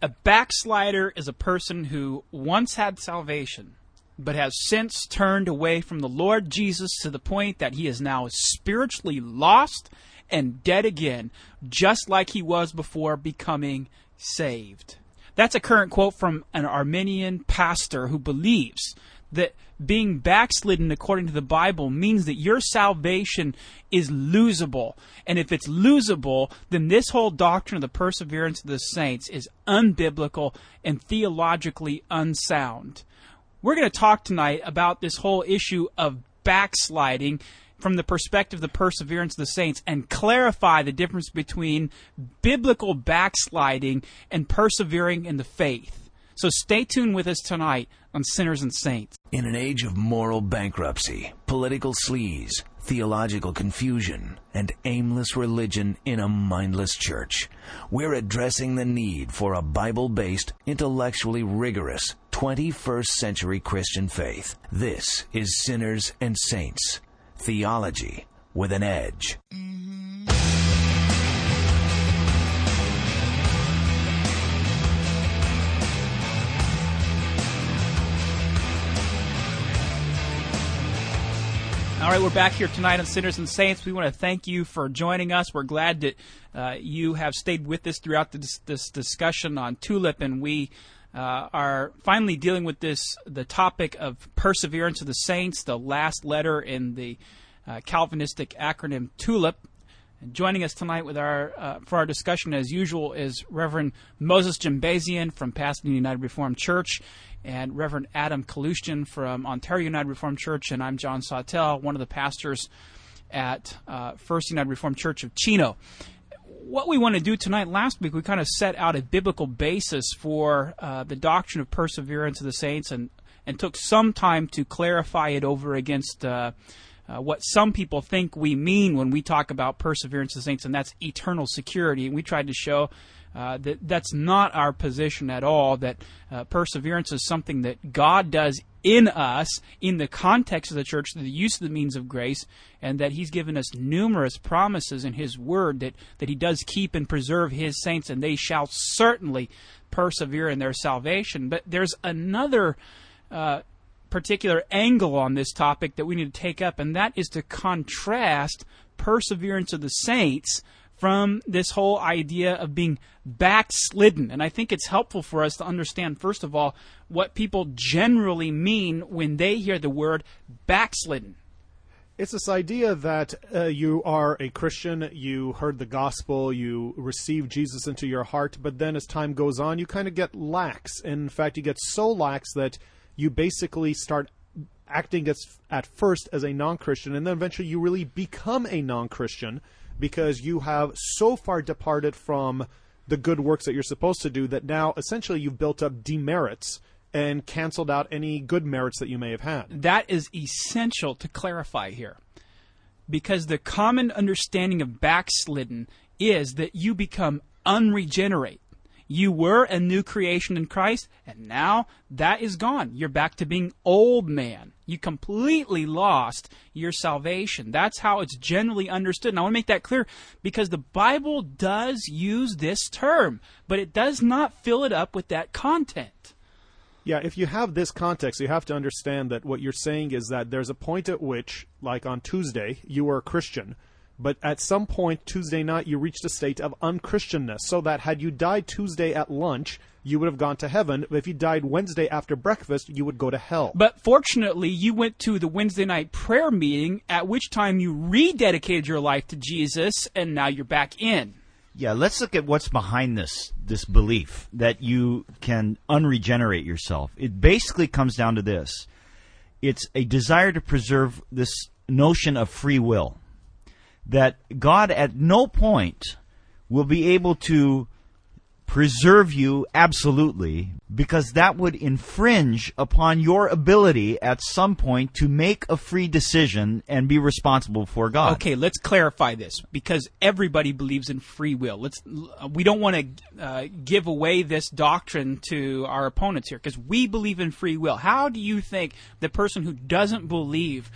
A backslider is a person who once had salvation, but has since turned away from the Lord Jesus to the point that he is now spiritually lost and dead again, just like he was before becoming saved. That's a current quote from an Arminian pastor who believes that being backslidden according to the Bible means that your salvation is losable. And if it's losable, then this whole doctrine of the perseverance of the saints is unbiblical and theologically unsound. We're going to talk tonight about this whole issue of backsliding from the perspective of the perseverance of the saints and clarify the difference between biblical backsliding and persevering in the faith. So stay tuned with us tonight on Sinners and Saints. In an age of moral bankruptcy, political sleaze, theological confusion, and aimless religion in a mindless church, we're addressing the need for a Bible based, intellectually rigorous, 21st century Christian faith. This is Sinners and Saints Theology with an Edge. Mm-hmm. All right, we're back here tonight on Sinners and Saints. We want to thank you for joining us. We're glad that uh, you have stayed with us throughout this, this discussion on TULIP, and we uh, are finally dealing with this the topic of perseverance of the saints, the last letter in the uh, Calvinistic acronym TULIP. And joining us tonight with our uh, for our discussion, as usual, is Reverend Moses Jimbazian from Pasadena United Reformed Church and Reverend Adam Kaloostian from Ontario United Reformed Church, and I'm John Sawtell, one of the pastors at uh, First United Reformed Church of Chino. What we want to do tonight, last week, we kind of set out a biblical basis for uh, the doctrine of perseverance of the saints and, and took some time to clarify it over against uh, what some people think we mean when we talk about perseverance of saints, and that's eternal security. And we tried to show uh, that that's not our position at all. That uh, perseverance is something that God does in us in the context of the church, through the use of the means of grace, and that He's given us numerous promises in His Word that that He does keep and preserve His saints, and they shall certainly persevere in their salvation. But there's another. Uh, particular angle on this topic that we need to take up, and that is to contrast perseverance of the saints from this whole idea of being backslidden. And I think it's helpful for us to understand, first of all, what people generally mean when they hear the word backslidden. It's this idea that uh, you are a Christian, you heard the gospel, you receive Jesus into your heart, but then as time goes on, you kind of get lax. In fact, you get so lax that you basically start acting as, at first as a non Christian, and then eventually you really become a non Christian because you have so far departed from the good works that you're supposed to do that now essentially you've built up demerits and canceled out any good merits that you may have had. That is essential to clarify here. Because the common understanding of backslidden is that you become unregenerate. You were a new creation in Christ, and now that is gone. You're back to being old man. You completely lost your salvation. That's how it's generally understood. And I want to make that clear because the Bible does use this term, but it does not fill it up with that content. Yeah, if you have this context, you have to understand that what you're saying is that there's a point at which, like on Tuesday, you were a Christian but at some point Tuesday night you reached a state of unchristianness, so that had you died Tuesday at lunch, you would have gone to heaven. But if you died Wednesday after breakfast, you would go to hell. But fortunately, you went to the Wednesday night prayer meeting, at which time you rededicated your life to Jesus, and now you're back in. Yeah, let's look at what's behind this this belief that you can unregenerate yourself. It basically comes down to this. It's a desire to preserve this notion of free will that God at no point will be able to preserve you absolutely because that would infringe upon your ability at some point to make a free decision and be responsible for God. Okay, let's clarify this because everybody believes in free will. Let's we don't want to uh, give away this doctrine to our opponents here because we believe in free will. How do you think the person who doesn't believe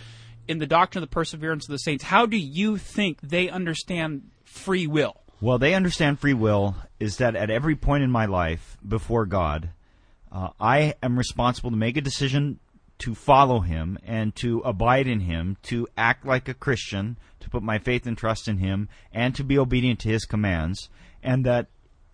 in the doctrine of the perseverance of the saints, how do you think they understand free will? Well, they understand free will is that at every point in my life before God, uh, I am responsible to make a decision to follow Him and to abide in Him, to act like a Christian, to put my faith and trust in Him, and to be obedient to His commands, and that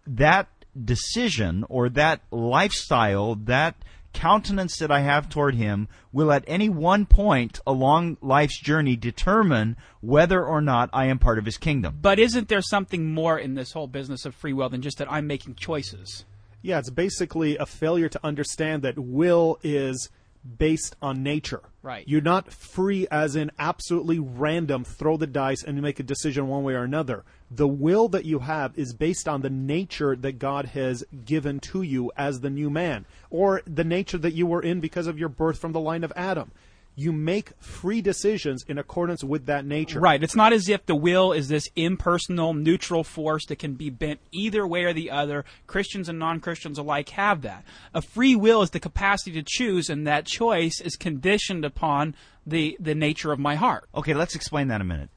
that decision or that lifestyle, that countenance that I have toward him will at any one point along life's journey determine whether or not I am part of his kingdom. But isn't there something more in this whole business of free will than just that I'm making choices? Yeah, it's basically a failure to understand that will is based on nature. Right. You're not free as in absolutely random, throw the dice and make a decision one way or another. The will that you have is based on the nature that God has given to you as the new man, or the nature that you were in because of your birth from the line of Adam you make free decisions in accordance with that nature. Right. It's not as if the will is this impersonal, neutral force that can be bent either way or the other. Christians and non Christians alike have that. A free will is the capacity to choose, and that choice is conditioned upon the, the nature of my heart. Okay, let's explain that a minute.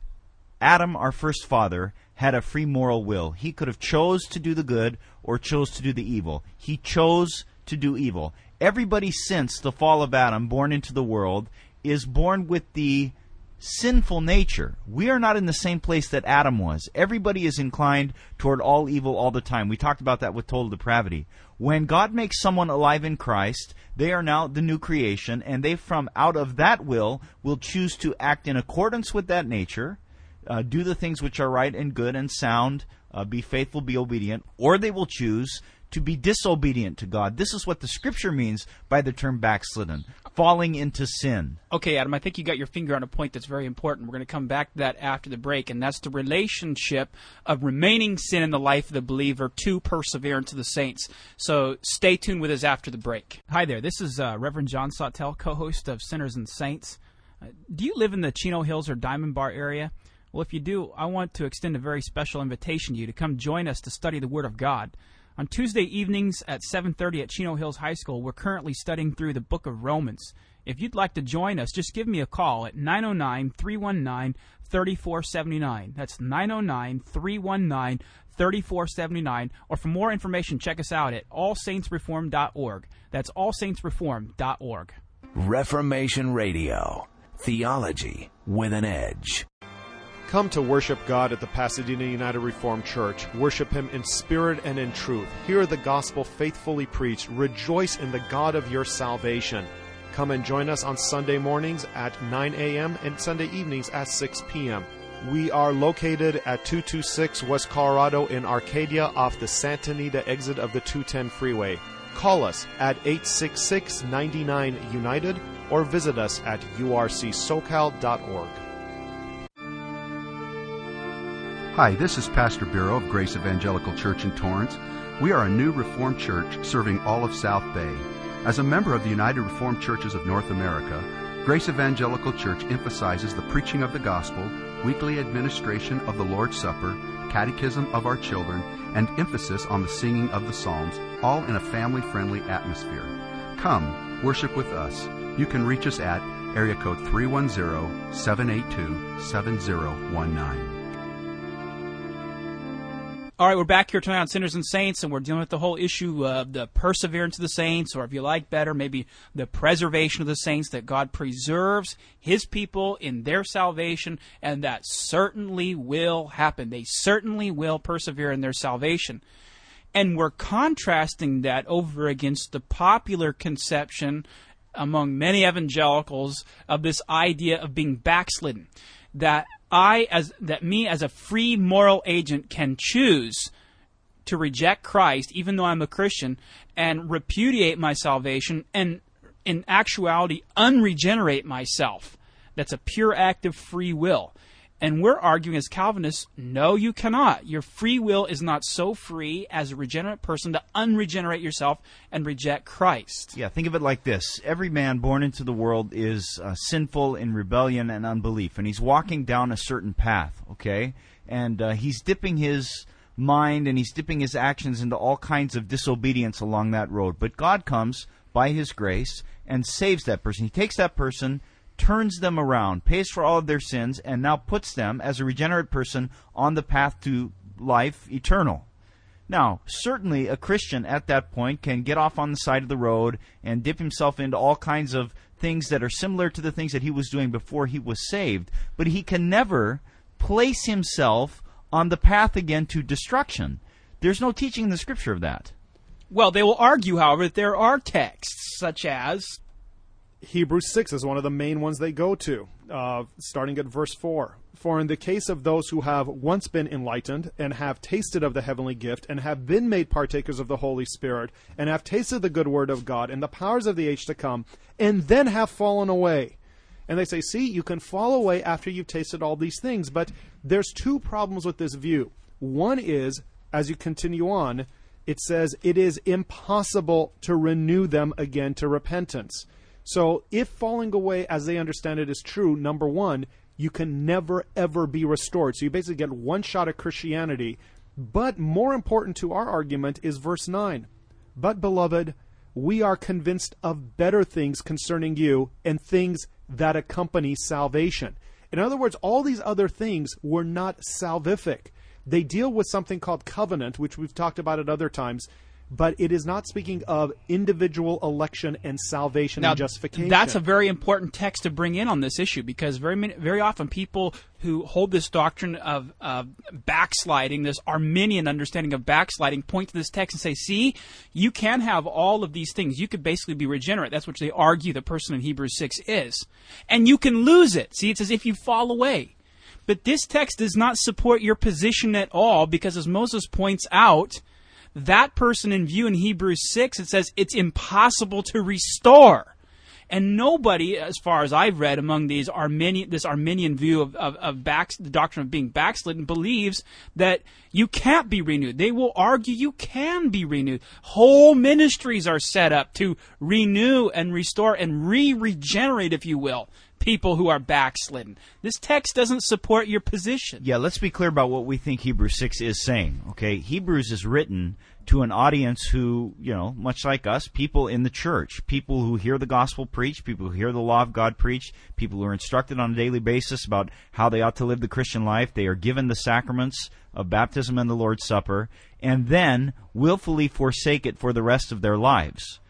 Adam, our first father, had a free moral will. He could have chose to do the good or chose to do the evil. He chose to do evil. Everybody since the fall of Adam born into the world is born with the sinful nature. We are not in the same place that Adam was. Everybody is inclined toward all evil all the time. We talked about that with total depravity. When God makes someone alive in Christ, they are now the new creation, and they from out of that will will choose to act in accordance with that nature, uh, do the things which are right and good and sound, uh, be faithful, be obedient, or they will choose to be disobedient to God. This is what the scripture means by the term backslidden, falling into sin. Okay, Adam, I think you got your finger on a point that's very important. We're going to come back to that after the break, and that's the relationship of remaining sin in the life of the believer to perseverance of the saints. So stay tuned with us after the break. Hi there, this is uh, Reverend John Sawtell, co host of Sinners and Saints. Uh, do you live in the Chino Hills or Diamond Bar area? Well, if you do, I want to extend a very special invitation to you to come join us to study the Word of God. On Tuesday evenings at 7:30 at Chino Hills High School, we're currently studying through the book of Romans. If you'd like to join us, just give me a call at 909-319-3479. That's 909-319-3479 or for more information check us out at allsaintsreform.org. That's allsaintsreform.org. Reformation Radio. Theology with an edge. Come to worship God at the Pasadena United Reformed Church. Worship Him in spirit and in truth. Hear the gospel faithfully preached. Rejoice in the God of your salvation. Come and join us on Sunday mornings at 9 a.m. and Sunday evenings at 6 p.m. We are located at 226 West Colorado in Arcadia off the Santa Anita exit of the 210 freeway. Call us at 866 99 United or visit us at urcsocal.org. Hi, this is Pastor Bureau of Grace Evangelical Church in Torrance. We are a new Reformed church serving all of South Bay. As a member of the United Reformed Churches of North America, Grace Evangelical Church emphasizes the preaching of the gospel, weekly administration of the Lord's Supper, catechism of our children, and emphasis on the singing of the Psalms, all in a family friendly atmosphere. Come, worship with us. You can reach us at area code 310 782 7019. All right, we're back here tonight on Sinners and Saints, and we're dealing with the whole issue of the perseverance of the saints, or if you like better, maybe the preservation of the saints, that God preserves His people in their salvation, and that certainly will happen. They certainly will persevere in their salvation. And we're contrasting that over against the popular conception among many evangelicals of this idea of being backslidden. That I as that me as a free moral agent can choose to reject Christ even though I'm a Christian and repudiate my salvation and in actuality unregenerate myself. That's a pure act of free will. And we're arguing as Calvinists, no, you cannot. Your free will is not so free as a regenerate person to unregenerate yourself and reject Christ. Yeah, think of it like this every man born into the world is uh, sinful in rebellion and unbelief, and he's walking down a certain path, okay? And uh, he's dipping his mind and he's dipping his actions into all kinds of disobedience along that road. But God comes by his grace and saves that person. He takes that person turns them around, pays for all of their sins, and now puts them, as a regenerate person, on the path to life eternal. Now, certainly a Christian at that point can get off on the side of the road and dip himself into all kinds of things that are similar to the things that he was doing before he was saved, but he can never place himself on the path again to destruction. There's no teaching in the scripture of that. Well, they will argue, however, that there are texts such as Hebrews 6 is one of the main ones they go to, uh, starting at verse 4. For in the case of those who have once been enlightened, and have tasted of the heavenly gift, and have been made partakers of the Holy Spirit, and have tasted the good word of God, and the powers of the age to come, and then have fallen away. And they say, see, you can fall away after you've tasted all these things. But there's two problems with this view. One is, as you continue on, it says it is impossible to renew them again to repentance. So, if falling away as they understand it is true, number one, you can never ever be restored. So, you basically get one shot at Christianity. But more important to our argument is verse 9. But, beloved, we are convinced of better things concerning you and things that accompany salvation. In other words, all these other things were not salvific. They deal with something called covenant, which we've talked about at other times, but it is not speaking of individual election and salvation now, and justification. That's a very important text to bring in on this issue because very many, very often people who hold this doctrine of uh, backsliding, this Arminian understanding of backsliding, point to this text and say, "See, you can have all of these things. You could basically be regenerate." That's what they argue the person in Hebrews six is, and you can lose it. See, it's as if you fall away. But this text does not support your position at all because, as Moses points out, that person in view in Hebrews 6, it says it's impossible to restore. And nobody, as far as I've read among these Arminian, this Arminian view of, of, of back, the doctrine of being backslidden, believes that you can't be renewed. They will argue you can be renewed. Whole ministries are set up to renew and restore and re-regenerate, if you will, people who are backslidden. This text doesn't support your position. Yeah, let's be clear about what we think Hebrews 6 is saying. Okay, Hebrews is written to an audience who, you know, much like us, people in the church, people who hear the gospel preached, people who hear the law of God preached, people who are instructed on a daily basis about how they ought to live the Christian life. They are given the sacraments of baptism and the Lord's Supper, and then willfully forsake it for the rest of their lives.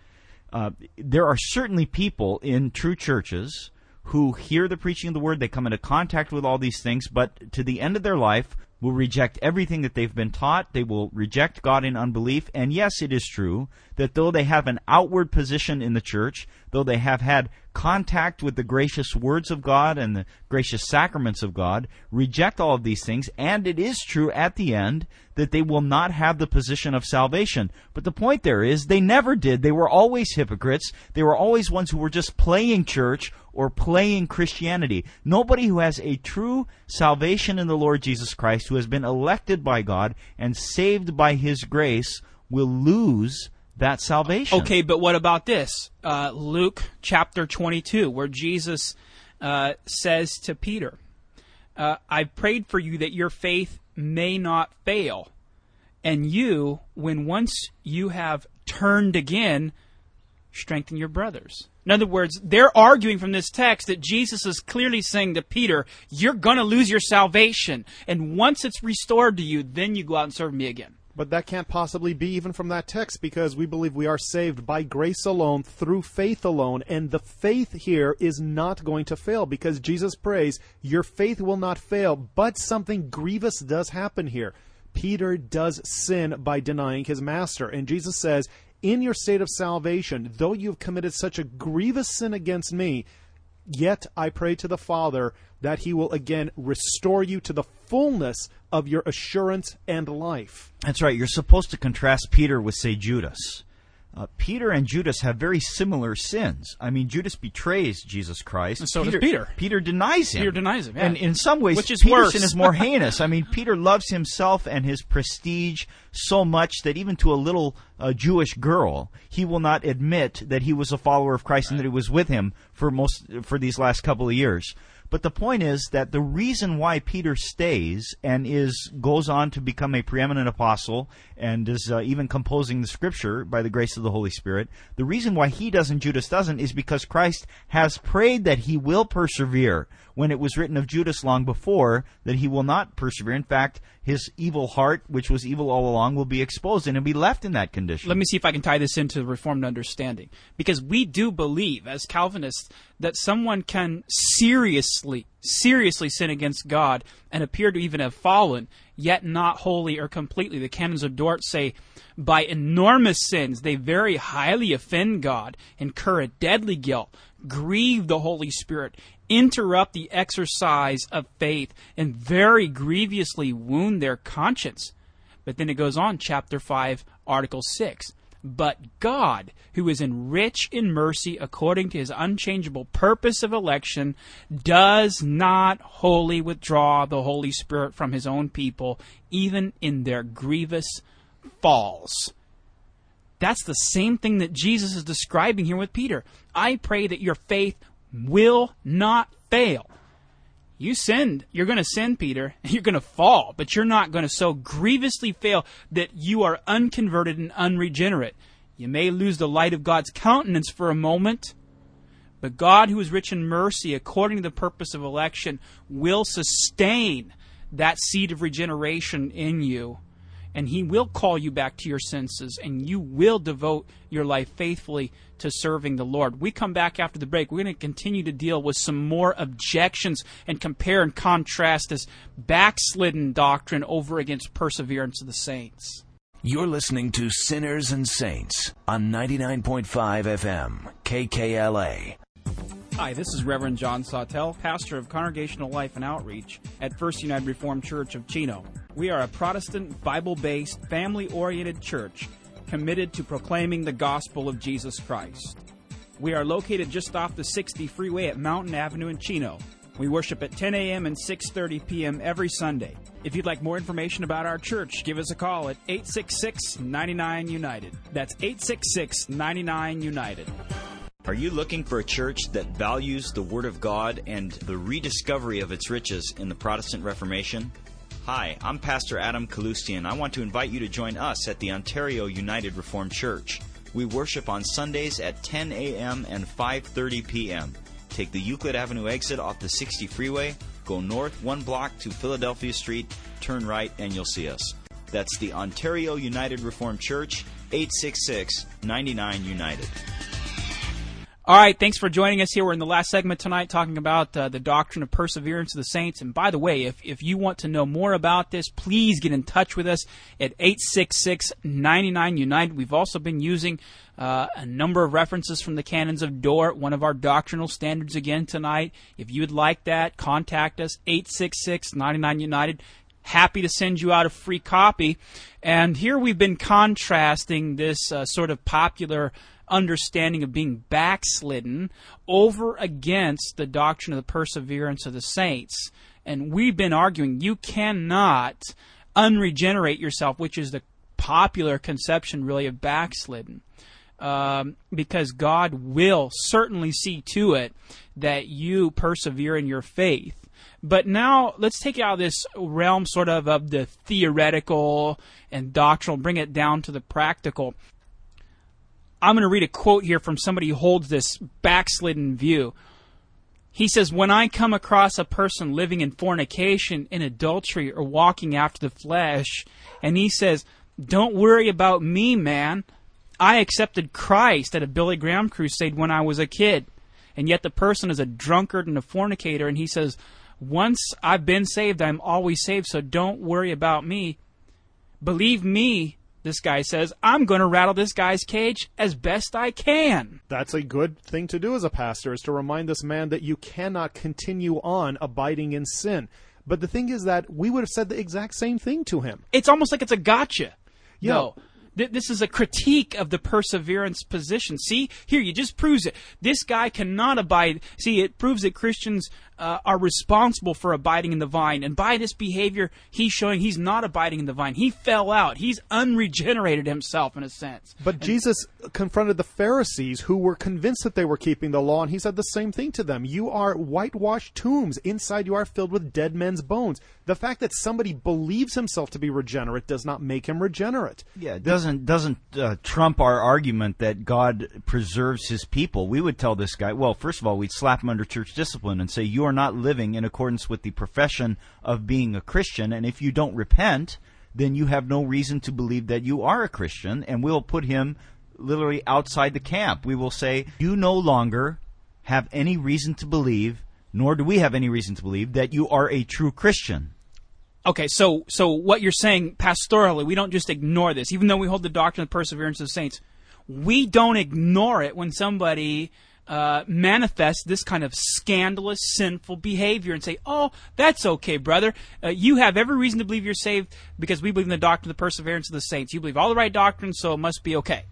Uh, there are certainly people in true churches who hear the preaching of the word, they come into contact with all these things, but to the end of their life will reject everything that they've been taught. They will reject God in unbelief. And yes, it is true that though they have an outward position in the church, though they have had contact with the gracious words of God and the gracious sacraments of God, reject all of these things. And it is true at the end that they will not have the position of salvation. But the point there is they never did. They were always hypocrites. They were always ones who were just playing church or playing Christianity. Nobody who has a true salvation in the Lord Jesus Christ, who has been elected by God and saved by His grace, will lose that salvation. Okay, but what about this? Uh, Luke chapter 22, where Jesus uh, says to Peter, uh, I've prayed for you that your faith may not fail. And you, when once you have turned again, strengthen your brothers. In other words, they're arguing from this text that Jesus is clearly saying to Peter, You're going to lose your salvation. And once it's restored to you, then you go out and serve me again. But that can't possibly be even from that text because we believe we are saved by grace alone, through faith alone, and the faith here is not going to fail because Jesus prays, Your faith will not fail, but something grievous does happen here. Peter does sin by denying his master, and Jesus says, In your state of salvation, though you have committed such a grievous sin against me, Yet I pray to the Father that he will again restore you to the fullness of your assurance and life. That's right. You're supposed to contrast Peter with, say, Judas. Uh, Peter and Judas have very similar sins. I mean, Judas betrays Jesus Christ. And so does Peter. Peter denies him. Peter denies him, yeah. And in some ways, Which is Peter's worse. sin is more heinous. I mean, Peter loves himself and his prestige so much that even to a little a Jewish girl, he will not admit that he was a follower of Christ and that he was with him for most for these last couple of years. But the point is that the reason why Peter stays and is goes on to become a preeminent apostle and is uh, even composing the scripture by the grace of the Holy Spirit, the reason why he doesn't, Judas doesn't, is because Christ has prayed that he will persevere when it was written of Judas long before that he will not persevere. In fact, his evil heart, which was evil all along, will be exposed and be left in that condition. Let me see if I can tie this into the Reformed understanding. Because we do believe, as Calvinists, that someone can seriously, seriously sin against God and appear to even have fallen, yet not wholly or completely. The canons of Dort say, by enormous sins, they very highly offend God, incur a deadly guilt, grieve the Holy Spirit, interrupt the exercise of faith, and very grievously wound their conscience. But then it goes on, chapter 5, article 6. But God, who is rich in mercy according to his unchangeable purpose of election, does not wholly withdraw the Holy Spirit from his own people, even in their grievous falls. That's the same thing that Jesus is describing here with Peter. I pray that your faith will not fail. You sinned. You're going to sin, Peter. You're going to fall, but you're not going to so grievously fail that you are unconverted and unregenerate. You may lose the light of God's countenance for a moment, but God, who is rich in mercy, according to the purpose of election, will sustain that seed of regeneration in you and He will call you back to your senses, and you will devote your life faithfully to serving the Lord. We come back after the break. We're going to continue to deal with some more objections and compare and contrast this backslidden doctrine over against perseverance of the saints. You're listening to Sinners and Saints on 99.5 FM, KKLA. Hi, this is Reverend John Sawtell, pastor of Congregational Life and Outreach at First United Reformed Church of Chino. We are a Protestant, Bible based, family oriented church committed to proclaiming the gospel of Jesus Christ. We are located just off the 60 freeway at Mountain Avenue in Chino. We worship at 10 a.m. and 6:30 p.m. every Sunday. If you'd like more information about our church, give us a call at 866-99 United. That's 866-99 United. Are you looking for a church that values the Word of God and the rediscovery of its riches in the Protestant Reformation? Hi, I'm Pastor Adam Kalustian. I want to invite you to join us at the Ontario United Reformed Church. We worship on Sundays at 10 a.m. and 5:30 p.m. Take the Euclid Avenue exit off the 60 freeway, go north one block to Philadelphia Street, turn right, and you'll see us. That's the Ontario United Reformed Church, 866 99 United. All right, thanks for joining us here. We're in the last segment tonight talking about uh, the doctrine of perseverance of the saints. And by the way, if, if you want to know more about this, please get in touch with us at 866 99 United. We've also been using uh, a number of references from the canons of Dort, one of our doctrinal standards again tonight. If you'd like that, contact us 866 99 United. Happy to send you out a free copy. And here we've been contrasting this uh, sort of popular understanding of being backslidden over against the doctrine of the perseverance of the saints. And we've been arguing you cannot unregenerate yourself, which is the popular conception really of backslidden. Um, because God will certainly see to it that you persevere in your faith. But now let's take out this realm sort of of the theoretical and doctrinal, bring it down to the practical. I'm going to read a quote here from somebody who holds this backslidden view. He says, When I come across a person living in fornication, in adultery, or walking after the flesh, and he says, Don't worry about me, man. I accepted Christ at a Billy Graham crusade when I was a kid. And yet the person is a drunkard and a fornicator, and he says, Once I've been saved, I'm always saved, so don't worry about me. Believe me, this guy says, I'm going to rattle this guy's cage as best I can. That's a good thing to do as a pastor, is to remind this man that you cannot continue on abiding in sin. But the thing is that we would have said the exact same thing to him. It's almost like it's a gotcha. Yeah. No. Th- This is a critique of the perseverance position. See, here, you just proves it. This guy cannot abide. See, it proves that Christians uh, are responsible for abiding in the vine. And by this behavior, he's showing he's not abiding in the vine. He fell out. He's unregenerated himself, in a sense. But Jesus confronted the Pharisees who were convinced that they were keeping the law, and he said the same thing to them. You are whitewashed tombs. Inside you are filled with dead men's bones. The fact that somebody believes himself to be regenerate does not make him regenerate. Yeah, it doesn't doesn't uh, trump our argument that God preserves His people. We would tell this guy, well, first of all, we'd slap him under church discipline and say you are not living in accordance with the profession of being a Christian, and if you don't repent, then you have no reason to believe that you are a Christian, and we'll put him literally outside the camp. We will say you no longer have any reason to believe, nor do we have any reason to believe that you are a true Christian. Okay, so so what you're saying pastorally, we don't just ignore this, even though we hold the doctrine of perseverance of the saints. We don't ignore it when somebody uh, manifests this kind of scandalous, sinful behavior and say, "Oh, that's okay, brother. Uh, you have every reason to believe you're saved because we believe in the doctrine of the perseverance of the saints. You believe all the right doctrine, so it must be okay."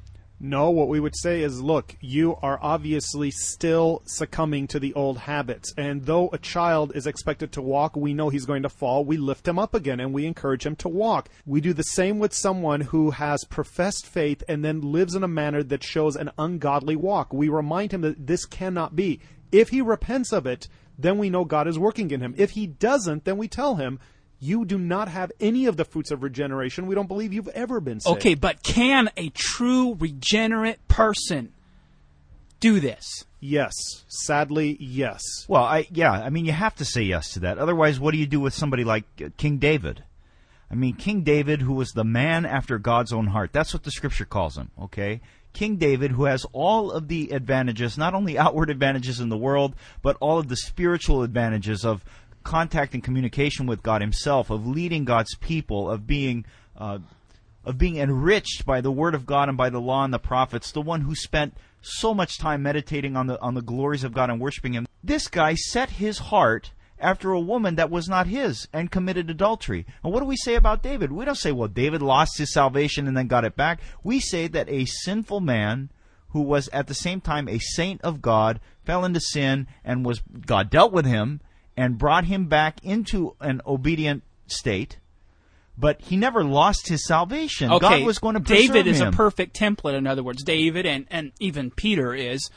No, what we would say is look, you are obviously still succumbing to the old habits. And though a child is expected to walk, we know he's going to fall. We lift him up again and we encourage him to walk. We do the same with someone who has professed faith and then lives in a manner that shows an ungodly walk. We remind him that this cannot be. If he repents of it, then we know God is working in him. If he doesn't, then we tell him, you do not have any of the fruits of regeneration. We don't believe you've ever been saved. Okay, but can a true regenerate person do this? Yes. Sadly, yes. Well, I yeah, I mean you have to say yes to that. Otherwise, what do you do with somebody like uh, King David? I mean, King David, who was the man after God's own heart. That's what the scripture calls him, okay? King David, who has all of the advantages, not only outward advantages in the world, but all of the spiritual advantages of contact and communication with God Himself, of leading God's people, of being uh, of being enriched by the Word of God and by the law and the prophets. The one who spent so much time meditating on the on the glories of God and worshiping Him. This guy set his heart after a woman that was not his and committed adultery. And what do we say about David? We don't say, well, David lost his salvation and then got it back. We say that a sinful man who was at the same time a saint of God fell into sin and was God dealt with him and brought him back into an obedient state. But he never lost his salvation. Okay, God was going to preserve David is him. a perfect template. In other words, David and and even Peter is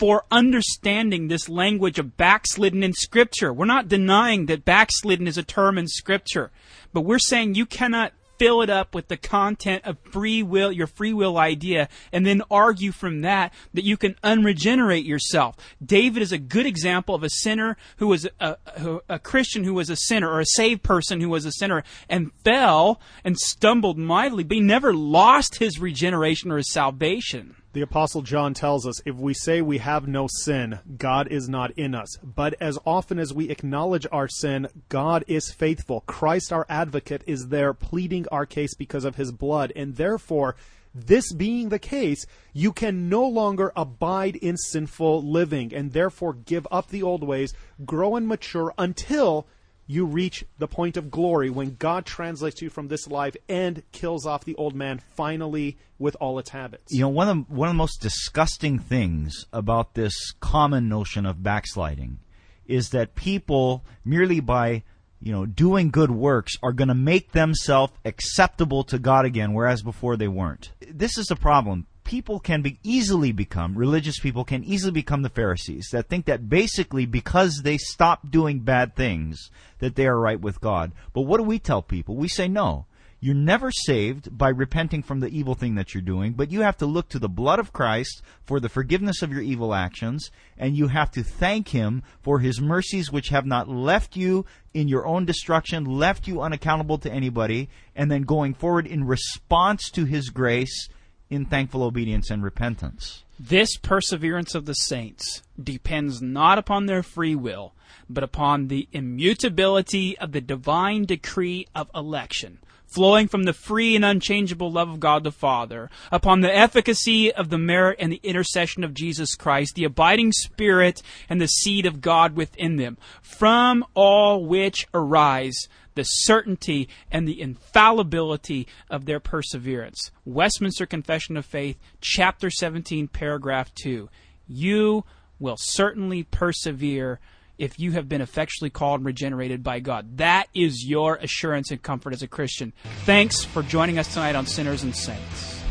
for understanding this language of backslidden in Scripture. We're not denying that backslidden is a term in Scripture, but we're saying you cannot fill it up with the content of free will, your free will idea, and then argue from that that you can unregenerate yourself. David is a good example of a sinner who was a, a, a Christian who was a sinner, or a saved person who was a sinner, and fell and stumbled mightily, but he never lost his regeneration or his salvation. The Apostle John tells us if we say we have no sin, God is not in us. But as often as we acknowledge our sin, God is faithful. Christ, our advocate, is there pleading our case because of his blood. And therefore, this being the case, you can no longer abide in sinful living and therefore give up the old ways, grow and mature until you reach the point of glory when God translates you from this life and kills off the old man finally with all its habits. You know, one of the, one of the most disgusting things about this common notion of backsliding is that people merely by you know doing good works are going to make themselves acceptable to God again, whereas before they weren't. This is the problem. People can be easily become religious people can easily become the Pharisees that think that basically because they stop doing bad things that they are right with God. But what do we tell people? We say no. You're never saved by repenting from the evil thing that you're doing, but you have to look to the blood of Christ for the forgiveness of your evil actions, and you have to thank Him for His mercies which have not left you in your own destruction, left you unaccountable to anybody, and then going forward in response to His grace in thankful obedience and repentance. This perseverance of the saints depends not upon their free will, but upon the immutability of the divine decree of election. flowing from the free and unchangeable love of God the Father, upon the efficacy of the merit and the intercession of Jesus Christ, the abiding Spirit and the seed of God within them, from all which arise the certainty and the infallibility of their perseverance. Westminster Confession of Faith, chapter 17, paragraph 2. You will certainly persevere if you have been effectually called and regenerated by God. That is your assurance and comfort as a Christian. Thanks for joining us tonight on Sinners and Saints.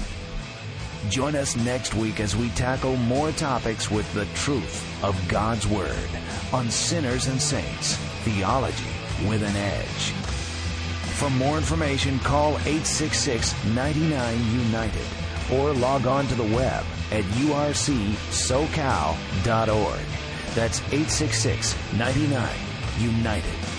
Join us next week as we tackle more topics with the truth of God's Word on Sinners and Saints Theology with an Edge. For more information, call 866 99 United or log on to the web at urcsocal.org. That's 866 99 United.